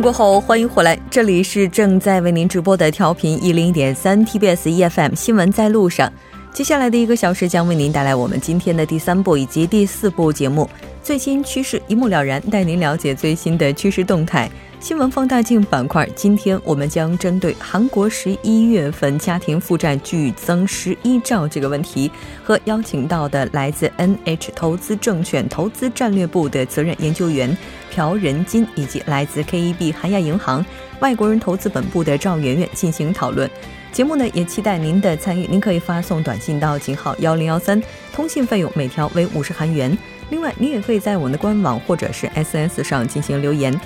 过后，欢迎回来，这里是正在为您直播的调频一零点三 TBS EFM 新闻在路上。接下来的一个小时将为您带来我们今天的第三部以及第四部节目，最新趋势一目了然，带您了解最新的趋势动态。新闻放大镜板块，今天我们将针对韩国十一月份家庭负债剧增十一兆这个问题，和邀请到的来自 NH 投资证券投资战略部的责任研究员朴仁金，以及来自 KEB 韩亚银行外国人投资本部的赵媛媛进行讨论。节目呢也期待您的参与，您可以发送短信到井号幺零幺三，通信费用每条为五十韩元。另外，您也可以在我们的官网或者是 SS 上进行留言。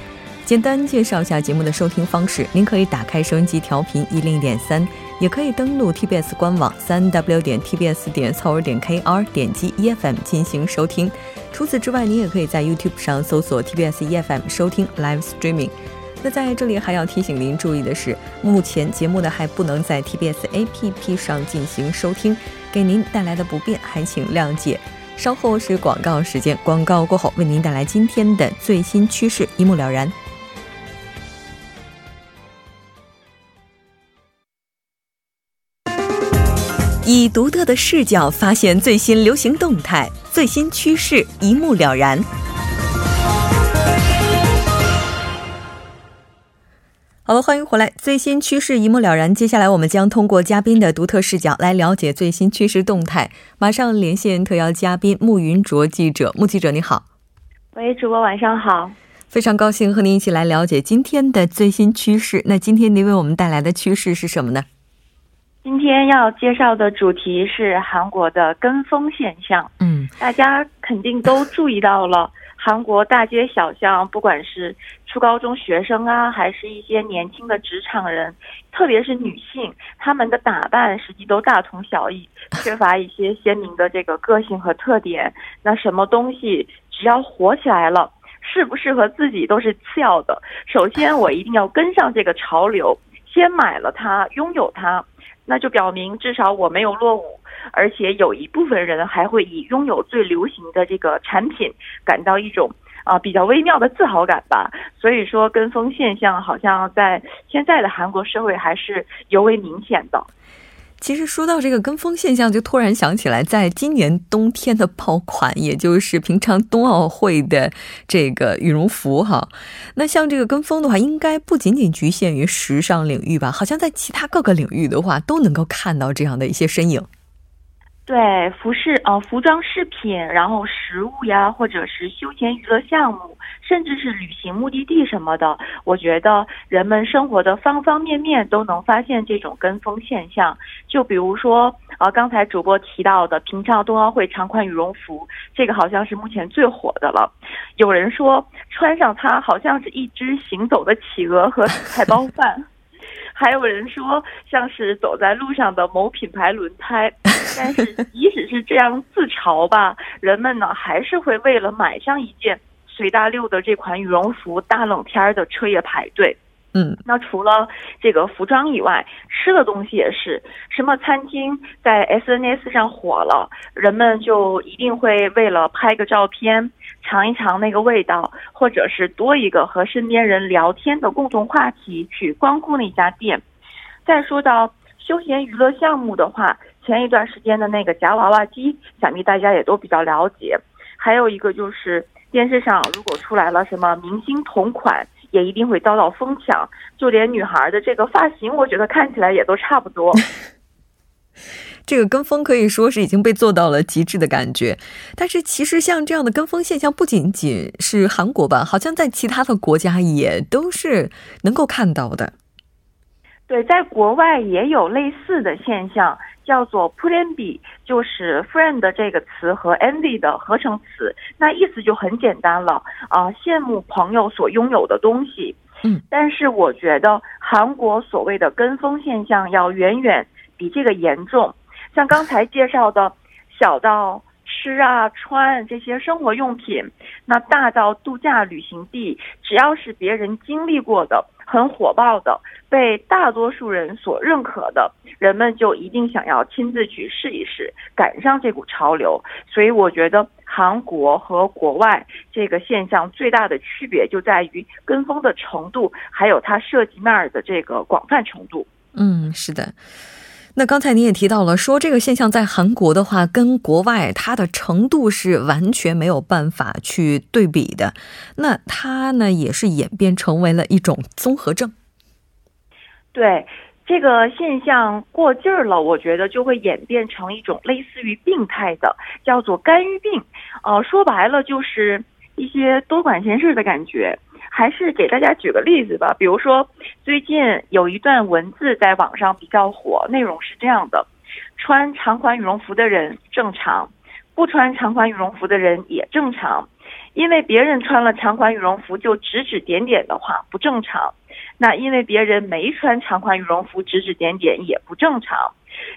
简单介绍一下节目的收听方式：您可以打开收音机调频一零点三，也可以登录 TBS 官网三 W 点 TBS 点 c o 点 KR，点击 EFM 进行收听。除此之外，您也可以在 YouTube 上搜索 TBS EFM 收听 Live Streaming。那在这里还要提醒您注意的是，目前节目呢还不能在 TBS APP 上进行收听，给您带来的不便还请谅解。稍后是广告时间，广告过后为您带来今天的最新趋势，一目了然。以独特的视角发现最新流行动态、最新趋势，一目了然。好了，欢迎回来，最新趋势一目了然。接下来，我们将通过嘉宾的独特视角来了解最新趋势动态。马上连线特邀嘉宾穆云卓记者，穆记者你好。喂，主播晚上好。非常高兴和您一起来了解今天的最新趋势。那今天您为我们带来的趋势是什么呢？今天要介绍的主题是韩国的跟风现象。嗯，大家肯定都注意到了，韩国大街小巷，不管是初高中学生啊，还是一些年轻的职场人，特别是女性，她们的打扮实际都大同小异，缺乏一些鲜明的这个个性和特点。那什么东西只要火起来了，适不适合自己都是次要的。首先，我一定要跟上这个潮流，先买了它，拥有它。那就表明至少我没有落伍，而且有一部分人还会以拥有最流行的这个产品感到一种啊比较微妙的自豪感吧。所以说，跟风现象好像在现在的韩国社会还是尤为明显的。其实说到这个跟风现象，就突然想起来，在今年冬天的爆款，也就是平常冬奥会的这个羽绒服哈。那像这个跟风的话，应该不仅仅局限于时尚领域吧？好像在其他各个领域的话，都能够看到这样的一些身影。对，服饰呃，服装饰品，然后食物呀，或者是休闲娱乐项目，甚至是旅行目的地什么的，我觉得人们生活的方方面面都能发现这种跟风现象。就比如说，呃，刚才主播提到的平昌冬奥会长款羽绒服，这个好像是目前最火的了。有人说穿上它，好像是一只行走的企鹅和菜 包饭。还有人说，像是走在路上的某品牌轮胎，但是 即使是这样自嘲吧，人们呢还是会为了买上一件随大溜的这款羽绒服，大冷天的彻夜排队。嗯，那除了这个服装以外，吃的东西也是，什么餐厅在 SNS 上火了，人们就一定会为了拍个照片，尝一尝那个味道，或者是多一个和身边人聊天的共同话题，去光顾那家店。再说到休闲娱乐项目的话，前一段时间的那个夹娃娃机，想必大家也都比较了解。还有一个就是电视上如果出来了什么明星同款。也一定会遭到疯抢，就连女孩的这个发型，我觉得看起来也都差不多。这个跟风可以说是已经被做到了极致的感觉。但是其实像这样的跟风现象，不仅仅是韩国吧，好像在其他的国家也都是能够看到的。对，在国外也有类似的现象。叫做 p u l e n b 就是 friend 这个词和 envy 的合成词，那意思就很简单了啊，羡慕朋友所拥有的东西。嗯，但是我觉得韩国所谓的跟风现象要远远比这个严重。像刚才介绍的，小到吃啊穿这些生活用品，那大到度假旅行地，只要是别人经历过的。很火爆的，被大多数人所认可的，人们就一定想要亲自去试一试，赶上这股潮流。所以我觉得韩国和国外这个现象最大的区别就在于跟风的程度，还有它涉及面的这个广泛程度。嗯，是的。那刚才你也提到了，说这个现象在韩国的话，跟国外它的程度是完全没有办法去对比的。那它呢，也是演变成为了一种综合症。对。这个现象过劲儿了，我觉得就会演变成一种类似于病态的，叫做干预病。呃，说白了就是一些多管闲事的感觉。还是给大家举个例子吧，比如说最近有一段文字在网上比较火，内容是这样的：穿长款羽绒服的人正常，不穿长款羽绒服的人也正常。因为别人穿了长款羽绒服就指指点点的话不正常。那因为别人没穿长款羽绒服，指指点点也不正常。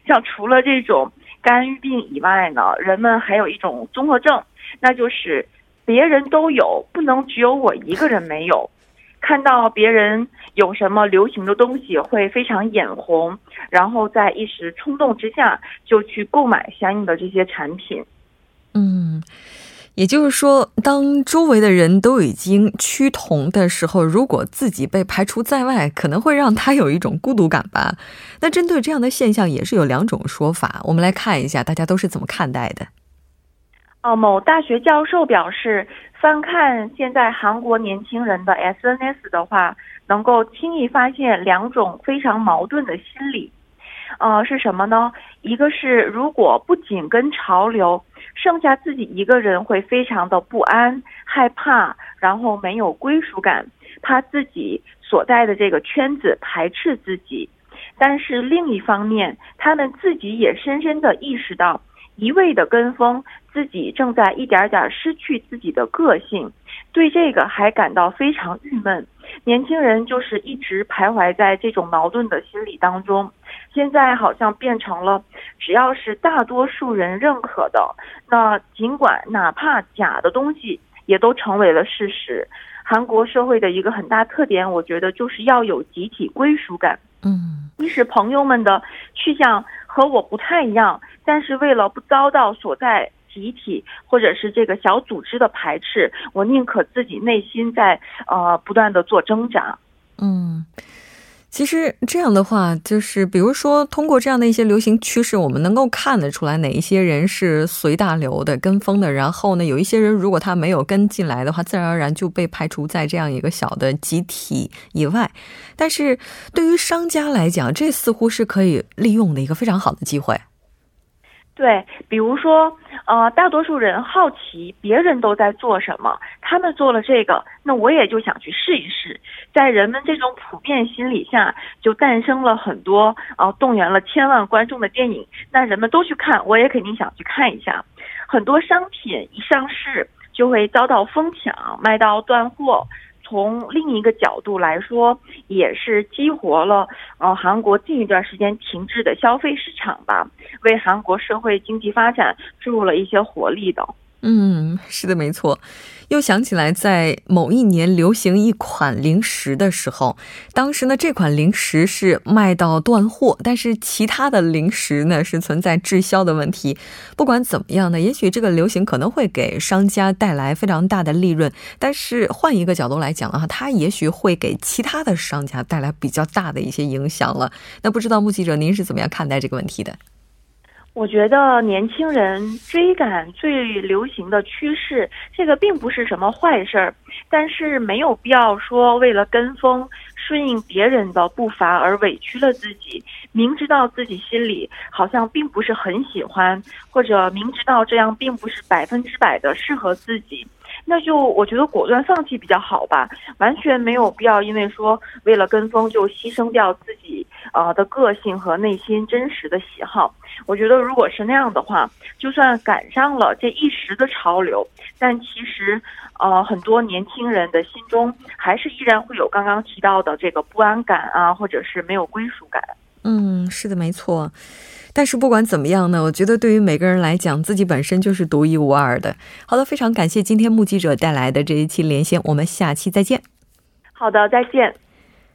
像除了这种干预病以外呢，人们还有一种综合症，那就是别人都有，不能只有我一个人没有。看到别人有什么流行的东西，会非常眼红，然后在一时冲动之下就去购买相应的这些产品。嗯。也就是说，当周围的人都已经趋同的时候，如果自己被排除在外，可能会让他有一种孤独感吧。那针对这样的现象，也是有两种说法。我们来看一下，大家都是怎么看待的。哦，某大学教授表示，翻看现在韩国年轻人的 SNS 的话，能够轻易发现两种非常矛盾的心理。呃，是什么呢？一个是如果不紧跟潮流。剩下自己一个人会非常的不安、害怕，然后没有归属感，怕自己所在的这个圈子排斥自己。但是另一方面，他们自己也深深的意识到，一味的跟风，自己正在一点点失去自己的个性，对这个还感到非常郁闷。年轻人就是一直徘徊在这种矛盾的心理当中。现在好像变成了，只要是大多数人认可的，那尽管哪怕假的东西，也都成为了事实。韩国社会的一个很大特点，我觉得就是要有集体归属感。嗯，一是朋友们的去向和我不太一样，但是为了不遭到所在集体或者是这个小组织的排斥，我宁可自己内心在呃不断的做挣扎。嗯。其实这样的话，就是比如说，通过这样的一些流行趋势，我们能够看得出来哪一些人是随大流的、跟风的。然后呢，有一些人如果他没有跟进来的话，自然而然就被排除在这样一个小的集体以外。但是对于商家来讲，这似乎是可以利用的一个非常好的机会。对，比如说，呃，大多数人好奇别人都在做什么，他们做了这个，那我也就想去试一试。在人们这种普遍心理下，就诞生了很多，呃，动员了千万观众的电影。那人们都去看，我也肯定想去看一下。很多商品一上市就会遭到疯抢，卖到断货。从另一个角度来说，也是激活了呃韩国近一段时间停滞的消费市场吧，为韩国社会经济发展注入了一些活力的。嗯，是的，没错。又想起来，在某一年流行一款零食的时候，当时呢这款零食是卖到断货，但是其他的零食呢是存在滞销的问题。不管怎么样呢，也许这个流行可能会给商家带来非常大的利润，但是换一个角度来讲的话，它也许会给其他的商家带来比较大的一些影响了。那不知道目击者您是怎么样看待这个问题的？我觉得年轻人追赶最流行的趋势，这个并不是什么坏事儿，但是没有必要说为了跟风顺应别人的步伐而委屈了自己。明知道自己心里好像并不是很喜欢，或者明知道这样并不是百分之百的适合自己。那就我觉得果断放弃比较好吧，完全没有必要因为说为了跟风就牺牲掉自己呃的个性和内心真实的喜好。我觉得如果是那样的话，就算赶上了这一时的潮流，但其实呃很多年轻人的心中还是依然会有刚刚提到的这个不安感啊，或者是没有归属感。嗯，是的，没错。但是不管怎么样呢，我觉得对于每个人来讲，自己本身就是独一无二的。好的，非常感谢今天目击者带来的这一期连线，我们下期再见。好的，再见。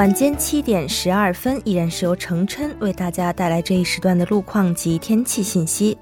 晚间七点十二分，依然是由程琛为大家带来这一时段的路况及天气信息。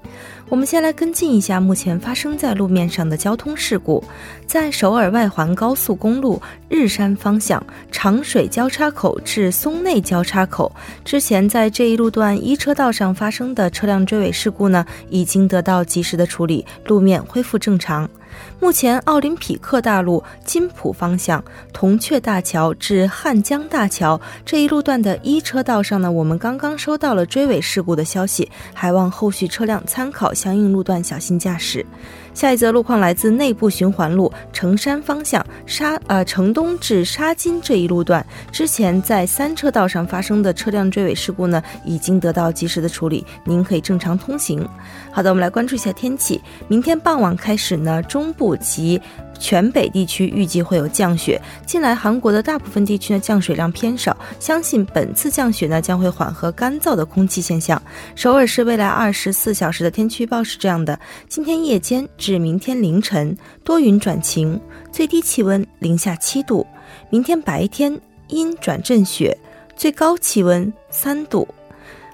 我们先来跟进一下目前发生在路面上的交通事故。在首尔外环高速公路日山方向长水交叉口至松内交叉口，之前在这一路段一车道上发生的车辆追尾事故呢，已经得到及时的处理，路面恢复正常。目前，奥林匹克大路金浦方向铜雀大桥至汉江大桥这一路段的一车道上呢，我们刚刚收到了追尾事故的消息，还望后续车辆参考相应路段小心驾驶。下一则路况来自内部循环路城山方向沙呃城东至沙金这一路段，之前在三车道上发生的车辆追尾事故呢，已经得到及时的处理，您可以正常通行。好的，我们来关注一下天气，明天傍晚开始呢，中部及。全北地区预计会有降雪，近来韩国的大部分地区呢降水量偏少，相信本次降雪呢将会缓和干燥的空气现象。首尔市未来二十四小时的天气预报是这样的：今天夜间至明天凌晨多云转晴，最低气温零下七度；明天白天阴转阵雪，最高气温三度。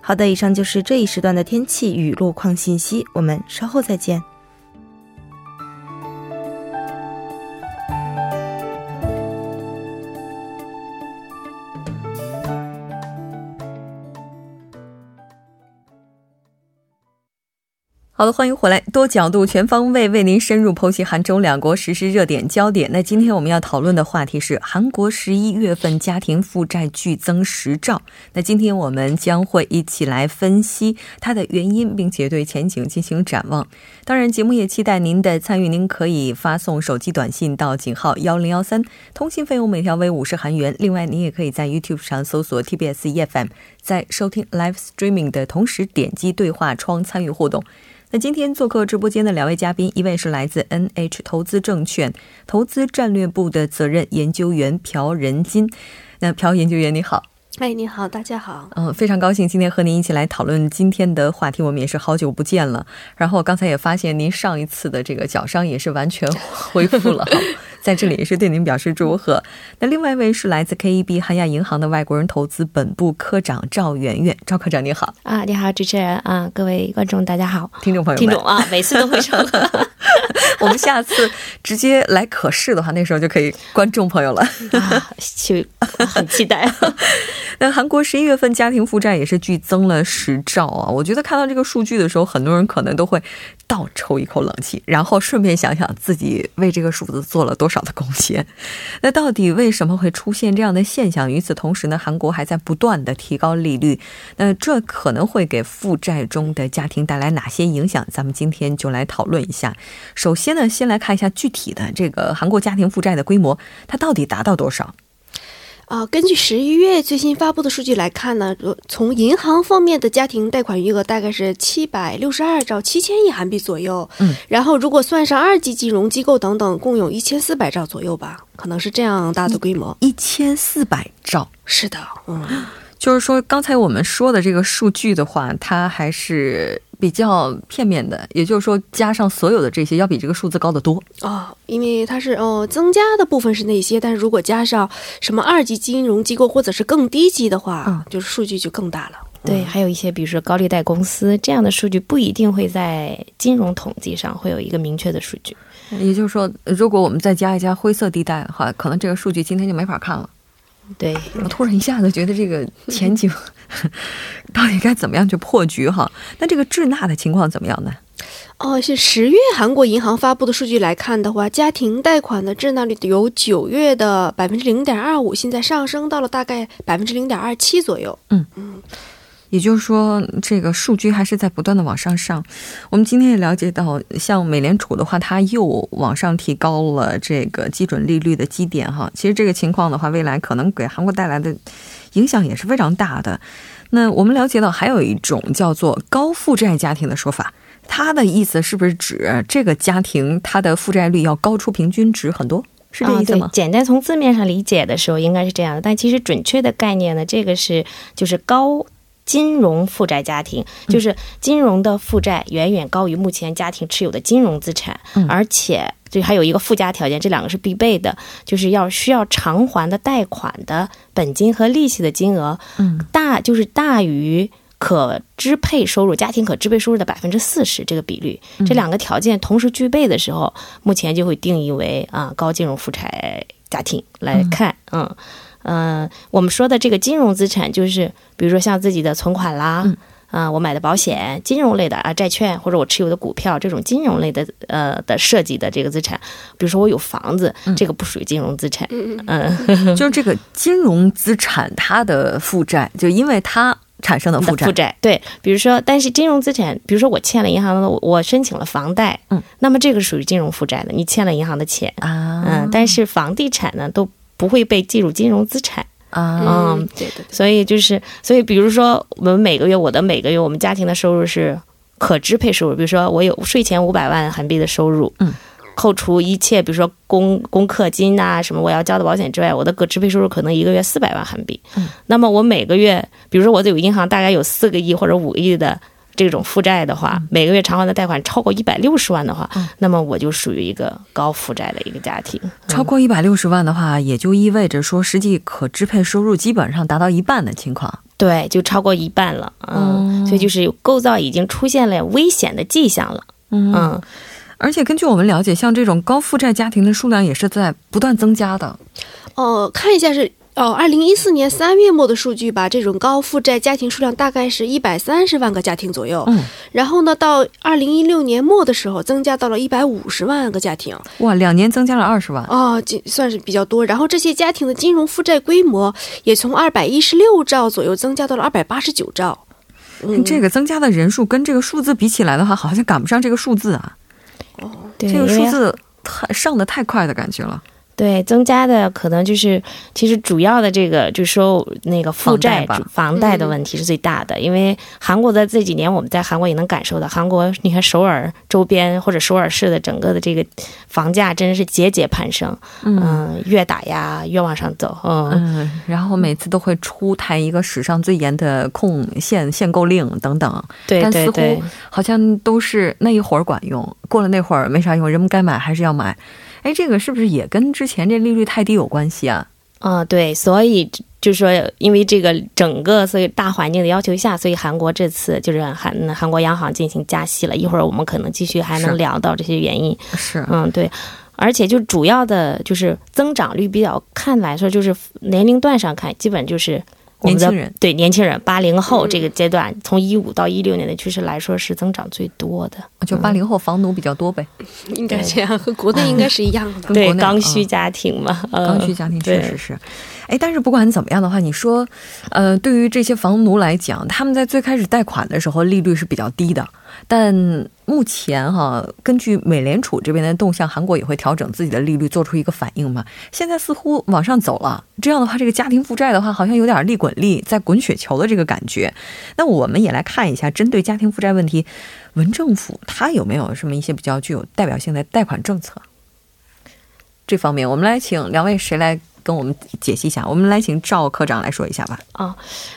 好的，以上就是这一时段的天气与路况信息，我们稍后再见。好的，欢迎回来，多角度、全方位为您深入剖析韩中两国实时热点焦点。那今天我们要讨论的话题是韩国十一月份家庭负债剧增十兆。那今天我们将会一起来分析它的原因，并且对前景进行展望。当然，节目也期待您的参与，您可以发送手机短信到井号幺零幺三，通信费用每条为五十韩元。另外，您也可以在 YouTube 上搜索 TBS EFM，在收听 Live Streaming 的同时点击对话窗参与互动。那今天做客直播间的两位嘉宾，一位是来自 NH 投资证券投资战略部的责任研究员朴仁金。那朴研究员你好，哎，你好，大家好，嗯，非常高兴今天和您一起来讨论今天的话题，我们也是好久不见了。然后刚才也发现您上一次的这个脚伤也是完全恢复了。在这里也是对您表示祝贺。那另外一位是来自 KEB 韩亚银行的外国人投资本部科长赵媛媛，赵科长你好啊，你好主持人啊，各位观众大家好，听众朋友听众啊，每次都会说。我们下次直接来可视的话，那时候就可以观众朋友了，就很期待。那韩国十一月份家庭负债也是剧增了十兆啊！我觉得看到这个数据的时候，很多人可能都会倒抽一口冷气，然后顺便想想自己为这个数字做了多少的贡献。那到底为什么会出现这样的现象？与此同时呢，韩国还在不断的提高利率，那这可能会给负债中的家庭带来哪些影响？咱们今天就来讨论一下。首先呢，先来看一下具体的这个韩国家庭负债的规模，它到底达到多少？啊，根据十一月最新发布的数据来看呢，从银行方面的家庭贷款余额大概是七百六十二兆七千亿韩币左右。嗯，然后如果算上二级金融机构等等，共有一千四百兆左右吧，可能是这样大的规模。一千四百兆，是的，嗯。就是说，刚才我们说的这个数据的话，它还是比较片面的。也就是说，加上所有的这些，要比这个数字高得多哦。因为它是哦，增加的部分是那些，但是如果加上什么二级金融机构或者是更低级的话，嗯，就是数据就更大了。对，还有一些比如说高利贷公司这样的数据，不一定会在金融统计上会有一个明确的数据。也就是说，如果我们再加一加灰色地带的话，可能这个数据今天就没法看了。对我突然一下子觉得这个前景 到底该怎么样去破局哈？那这个滞纳的情况怎么样呢？哦，是十月韩国银行发布的数据来看的话，家庭贷款的滞纳率由九月的百分之零点二五，现在上升到了大概百分之零点二七左右。嗯嗯。也就是说，这个数据还是在不断的往上上。我们今天也了解到，像美联储的话，它又往上提高了这个基准利率的基点哈。其实这个情况的话，未来可能给韩国带来的影响也是非常大的。那我们了解到，还有一种叫做高负债家庭的说法，它的意思是不是指这个家庭它的负债率要高出平均值很多？是这意思吗？简单从字面上理解的时候，应该是这样的。但其实准确的概念呢，这个是就是高。金融负债家庭，就是金融的负债远远高于目前家庭持有的金融资产，而且这还有一个附加条件，这两个是必备的，就是要需要偿还的贷款的本金和利息的金额，嗯，大就是大于可支配收入家庭可支配收入的百分之四十这个比率，这两个条件同时具备的时候，目前就会定义为啊高金融负债家庭来看，嗯。嗯，我们说的这个金融资产，就是比如说像自己的存款啦，啊，我买的保险、金融类的啊，债券或者我持有的股票这种金融类的呃的设计的这个资产，比如说我有房子，这个不属于金融资产。嗯，就是这个金融资产它的负债，就因为它产生的负债。负债对，比如说，但是金融资产，比如说我欠了银行的，我申请了房贷，嗯，那么这个属于金融负债的，你欠了银行的钱。啊，嗯，但是房地产呢都。不会被计入金融资产。啊，嗯，对对，所以就是，所以比如说，我们每个月，我的每个月，我们家庭的收入是可支配收入，比如说我有税前五百万韩币的收入，嗯，扣除一切，比如说公公课金呐，什么我要交的保险之外，我的可支配收入可能一个月四百万韩币，嗯，那么我每个月，比如说我有银行大概有四个亿或者五亿的。这种负债的话，每个月偿还的贷款超过一百六十万的话，那么我就属于一个高负债的一个家庭。超过一百六十万的话，也就意味着说，实际可支配收入基本上达到一半的情况。对，就超过一半了。嗯，所以就是构造已经出现了危险的迹象了。嗯，而且根据我们了解，像这种高负债家庭的数量也是在不断增加的。哦，看一下是。哦，二零一四年三月末的数据吧，这种高负债家庭数量大概是一百三十万个家庭左右。嗯，然后呢，到二零一六年末的时候，增加到了一百五十万个家庭。哇，两年增加了二十万。哦，算是比较多。然后这些家庭的金融负债规模也从二百一十六兆左右增加到了二百八十九兆。嗯，这个增加的人数跟这个数字比起来的话，好像赶不上这个数字啊。哦，对这个数字太上的太快的感觉了。对，增加的可能就是，其实主要的这个就是说那个负债、房贷的问题是最大的。因为韩国的这几年，我们在韩国也能感受到，韩国你看首尔周边或者首尔市的整个的这个房价真的是节节攀升，嗯，越打压越往上走，嗯，然后每次都会出台一个史上最严的控限限购令等等，对但似乎好像都是那一会儿管用，过了那会儿没啥用，人们该买还是要买。哎，这个是不是也跟之前这利率太低有关系啊？啊，对，所以就是说，因为这个整个所以大环境的要求下，所以韩国这次就是韩韩国央行进行加息了。一会儿我们可能继续还能聊到这些原因。是，嗯，对，而且就主要的就是增长率比较看来说，就是年龄段上看，基本就是。年轻人。对年轻人，八零后这个阶段，从一五到一六年的趋势来说是增长最多的，就八零后房奴比较多呗，应该这样，和国内应该是一样的，对刚需家庭嘛，刚需家庭确实是。哎，但是不管怎么样的话，你说，呃，对于这些房奴来讲，他们在最开始贷款的时候利率是比较低的，但目前哈，根据美联储这边的动向，韩国也会调整自己的利率，做出一个反应嘛。现在似乎往上走了，这样的话，这个家庭负债的话，好像有点利滚利，在滚雪球的这个感觉。那我们也来看一下，针对家庭负债问题，文政府它有没有什么一些比较具有代表性的贷款政策？这方面，我们来请两位谁来？跟我们解析一下，我们来请赵科长来说一下吧。啊，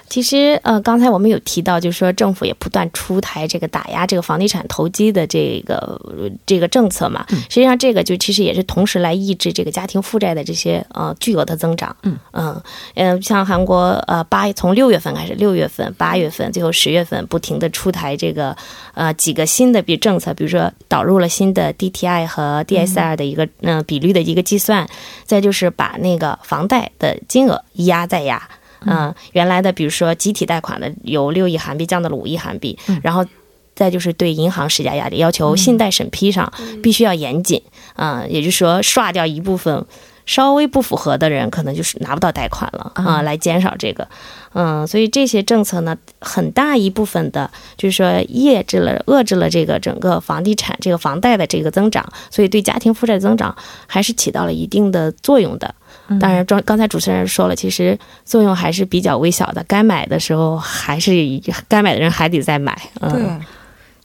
其实呃，刚才我们有提到，就是说政府也不断出台这个打压这个房地产投机的这个这个政策嘛。实际上，这个就其实也是同时来抑制这个家庭负债的这些呃巨额的增长。嗯嗯嗯，像韩国呃八从六月份开始，六月份、八月份，最后十月份不停的出台这个呃几个新的比政策，比如说导入了新的 DTI 和 DSR 的一个嗯比率的一个计算，再就是把那个。房贷的金额一压再压，嗯，原来的比如说集体贷款的由六亿韩币降到了五亿韩币，然后再就是对银行施加压力，要求信贷审批上必须要严谨，嗯，也就是说刷掉一部分。稍微不符合的人，可能就是拿不到贷款了啊，来减少这个，嗯，所以这些政策呢，很大一部分的，就是说抑制了、遏制了这个整个房地产、这个房贷的这个增长，所以对家庭负债增长还是起到了一定的作用的。当然，刚刚才主持人说了，其实作用还是比较微小的，该买的时候还是 该买的人还得再买。对，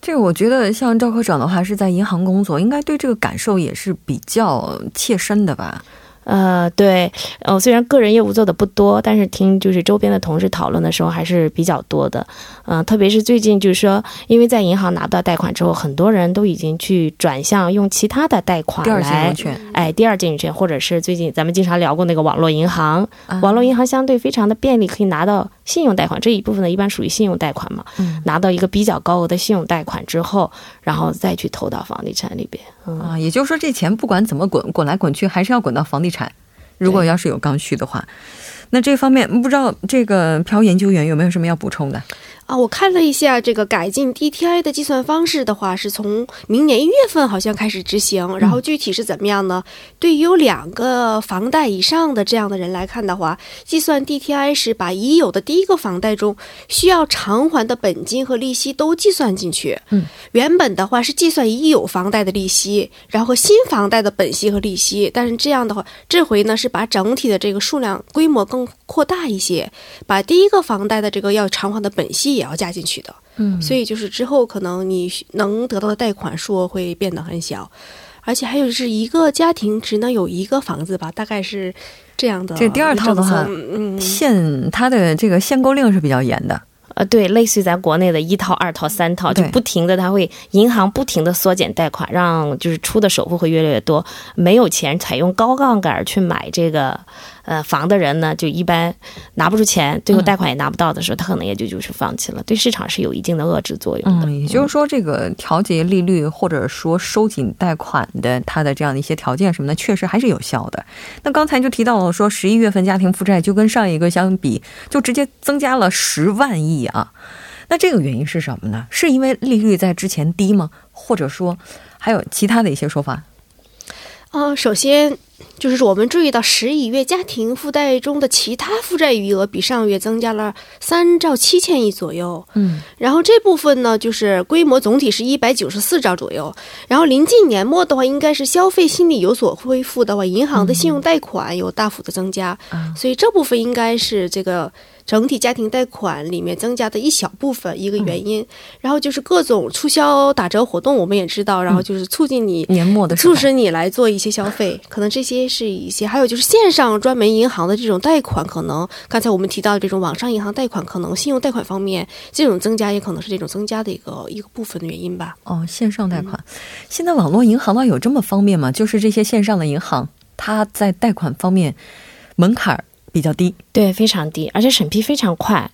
这个我觉得像赵科长的话是在银行工作，应该对这个感受也是比较切身的吧。呃，对，呃，虽然个人业务做的不多，但是听就是周边的同事讨论的时候还是比较多的。嗯，特别是最近就是说，因为在银行拿不到贷款之后，很多人都已经去转向用其他的贷款来，哎，第二金融权，或者是最近咱们经常聊过那个网络银行，网络银行相对非常的便利，可以拿到信用贷款这一部分呢，一般属于信用贷款嘛，拿到一个比较高额的信用贷款之后，然后再去投到房地产里边。啊，也就是说，这钱不管怎么滚，滚来滚去还是要滚到房地产。如果要是有刚需的话，那这方面不知道这个朴研究员有没有什么要补充的？啊，我看了一下这个改进 DTI 的计算方式的话，是从明年一月份好像开始执行。然后具体是怎么样呢？对于有两个房贷以上的这样的人来看的话，计算 DTI 时把已有的第一个房贷中需要偿还的本金和利息都计算进去。嗯，原本的话是计算已有房贷的利息，然后新房贷的本息和利息。但是这样的话，这回呢是把整体的这个数量规模更扩大一些，把第一个房贷的这个要偿还的本息。也要加进去的，嗯，所以就是之后可能你能得到的贷款数额会变得很小，而且还有就是一个家庭只能有一个房子吧，大概是这样的。这第二套的话，嗯，限它的这个限购令是比较严的。呃，对，类似于咱国内的一套、二套、三套，就不停的，它会银行不停的缩减贷款，让就是出的首付会越来越多，没有钱采用高杠杆去买这个呃房的人呢，就一般拿不出钱，最后贷款也拿不到的时候，他可能也就就是放弃了，对市场是有一定的遏制作用的。嗯，也就是说，这个调节利率或者说收紧贷款的它的这样的一些条件什么的，确实还是有效的。那刚才就提到了说，十一月份家庭负债就跟上一个相比，就直接增加了十万亿。啊，那这个原因是什么呢？是因为利率在之前低吗？或者说还有其他的一些说法？啊，首先就是我们注意到十一月家庭负债中的其他负债余额比上个月增加了三兆七千亿左右。嗯，然后这部分呢，就是规模总体是一百九十四兆左右。然后临近年末的话，应该是消费心理有所恢复的话，银行的信用贷款有大幅的增加。所以这部分应该是这个。整体家庭贷款里面增加的一小部分一个原因，然后就是各种促销打折活动，我们也知道，然后就是促进你年末的促使你来做一些消费，可能这些是一些，还有就是线上专门银行的这种贷款，可能刚才我们提到的这种网上银行贷款，可能信用贷款方面这种增加也可能是这种增加的一个一个部分的原因吧。哦，线上贷款，现在网络银行呢有这么方便吗？就是这些线上的银行，它在贷款方面门槛儿。比较低，对，非常低，而且审批非常快。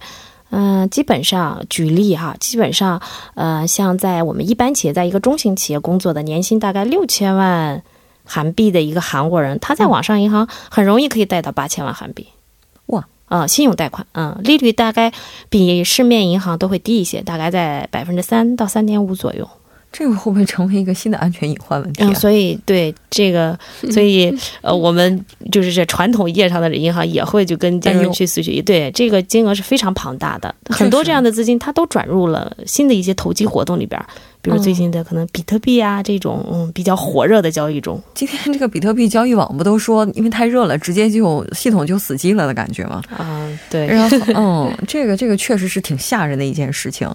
嗯，基本上举例哈，基本上，呃，像在我们一般企业，在一个中型企业工作的，年薪大概六千万韩币的一个韩国人，他在网上银行很容易可以贷到八千万韩币。哇，啊，信用贷款，嗯，利率大概比市面银行都会低一些，大概在百分之三到三点五左右。这个会不会成为一个新的安全隐患问题？嗯，所以对这个，所以呃，我们就是这传统意义上的银行也会就跟金融去咨询。对，这个金额是非常庞大的，很多这样的资金它都转入了新的一些投机活动里边。比如最近的可能比特币啊这种嗯比较火热的交易中，今天这个比特币交易网不都说因为太热了，直接就系统就死机了的感觉吗？啊，对，然后 嗯，这个这个确实是挺吓人的一件事情。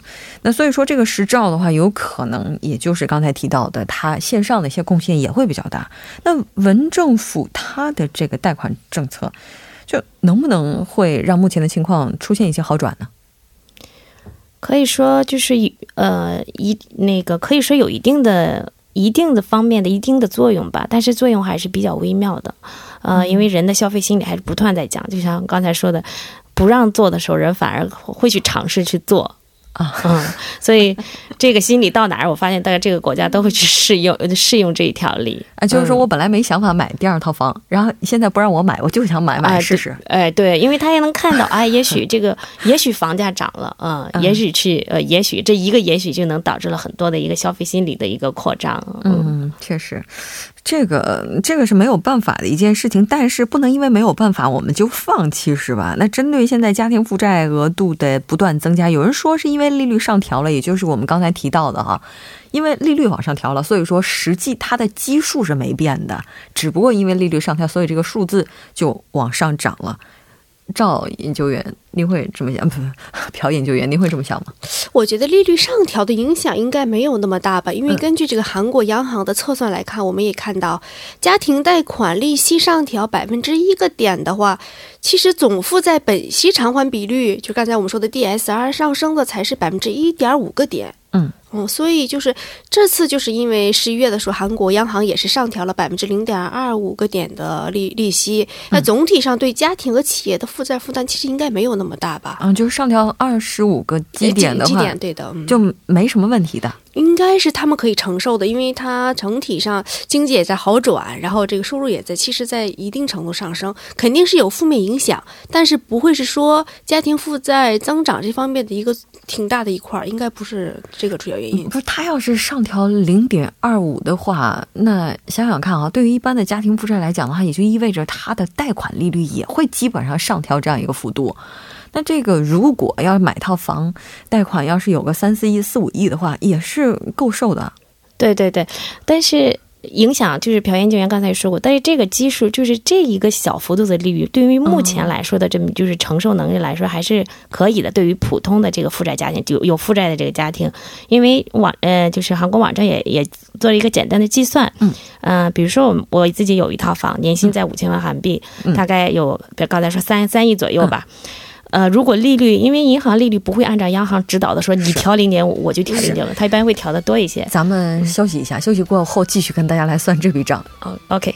那所以说这个十兆的话，有可能也就是刚才提到的，它线上的一些贡献也会比较大。那文政府它的这个贷款政策，就能不能会让目前的情况出现一些好转呢？可以说就是呃一那个可以说有一定的一定的方面的一定的作用吧，但是作用还是比较微妙的，呃，因为人的消费心理还是不断在讲，就像刚才说的，不让做的时候，人反而会去尝试去做。啊，嗯，所以这个心理到哪儿，我发现大概这个国家都会去适用 适用这一条理啊，就是说我本来没想法买第二套房，然后现在不让我买，我就想买买试试。哎，对，因为他也能看到，哎，也许这个，也许房价涨了，嗯，也许去，呃，也许这一个也许就能导致了很多的一个消费心理的一个扩张。嗯，确实。这个这个是没有办法的一件事情，但是不能因为没有办法我们就放弃，是吧？那针对现在家庭负债额度的不断增加，有人说是因为利率上调了，也就是我们刚才提到的哈，因为利率往上调了，所以说实际它的基数是没变的，只不过因为利率上调，所以这个数字就往上涨了。赵研究员，您会这么想？不，朴研究员，您会这么想吗？我觉得利率上调的影响应该没有那么大吧，因为根据这个韩国央行的测算来看，我们也看到，家庭贷款利息上调百分之一个点的话，其实总负债本息偿还比率，就刚才我们说的 DSR 上升的才是百分之一点五个点。嗯。嗯，所以就是这次就是因为十一月的时候，韩国央行也是上调了百分之零点二五个点的利利息。那总体上对家庭和企业的负债负担其实应该没有那么大吧？嗯，就是上调二十五个基点的话，基点对的，就没什么问题的。应该是他们可以承受的，因为它整体上经济也在好转，然后这个收入也在，其实，在一定程度上升，肯定是有负面影响，但是不会是说家庭负债增长这方面的一个挺大的一块儿，应该不是这个主要原因。不是，他要是上调零点二五的话，那想想看啊，对于一般的家庭负债来讲的话，也就意味着他的贷款利率也会基本上上调这样一个幅度。那这个如果要买套房，贷款要是有个三四亿、四五亿的话，也是够受的。对对对，但是。影响就是朴研究员刚才也说过，但是这个基数就是这一个小幅度的利率，对于目前来说的这么就是承受能力来说还是可以的。对于普通的这个负债家庭，就有负债的这个家庭，因为网呃就是韩国网站也也做了一个简单的计算，嗯嗯，比如说我我自己有一套房，年薪在五千万韩币，大概有刚才说三三亿左右吧。呃，如果利率，因为银行利率不会按照央行指导的说，你调零点五，我就调零点五，它一般会调的多一些。咱们休息一下，休息过后继续跟大家来算这笔账。哦，OK。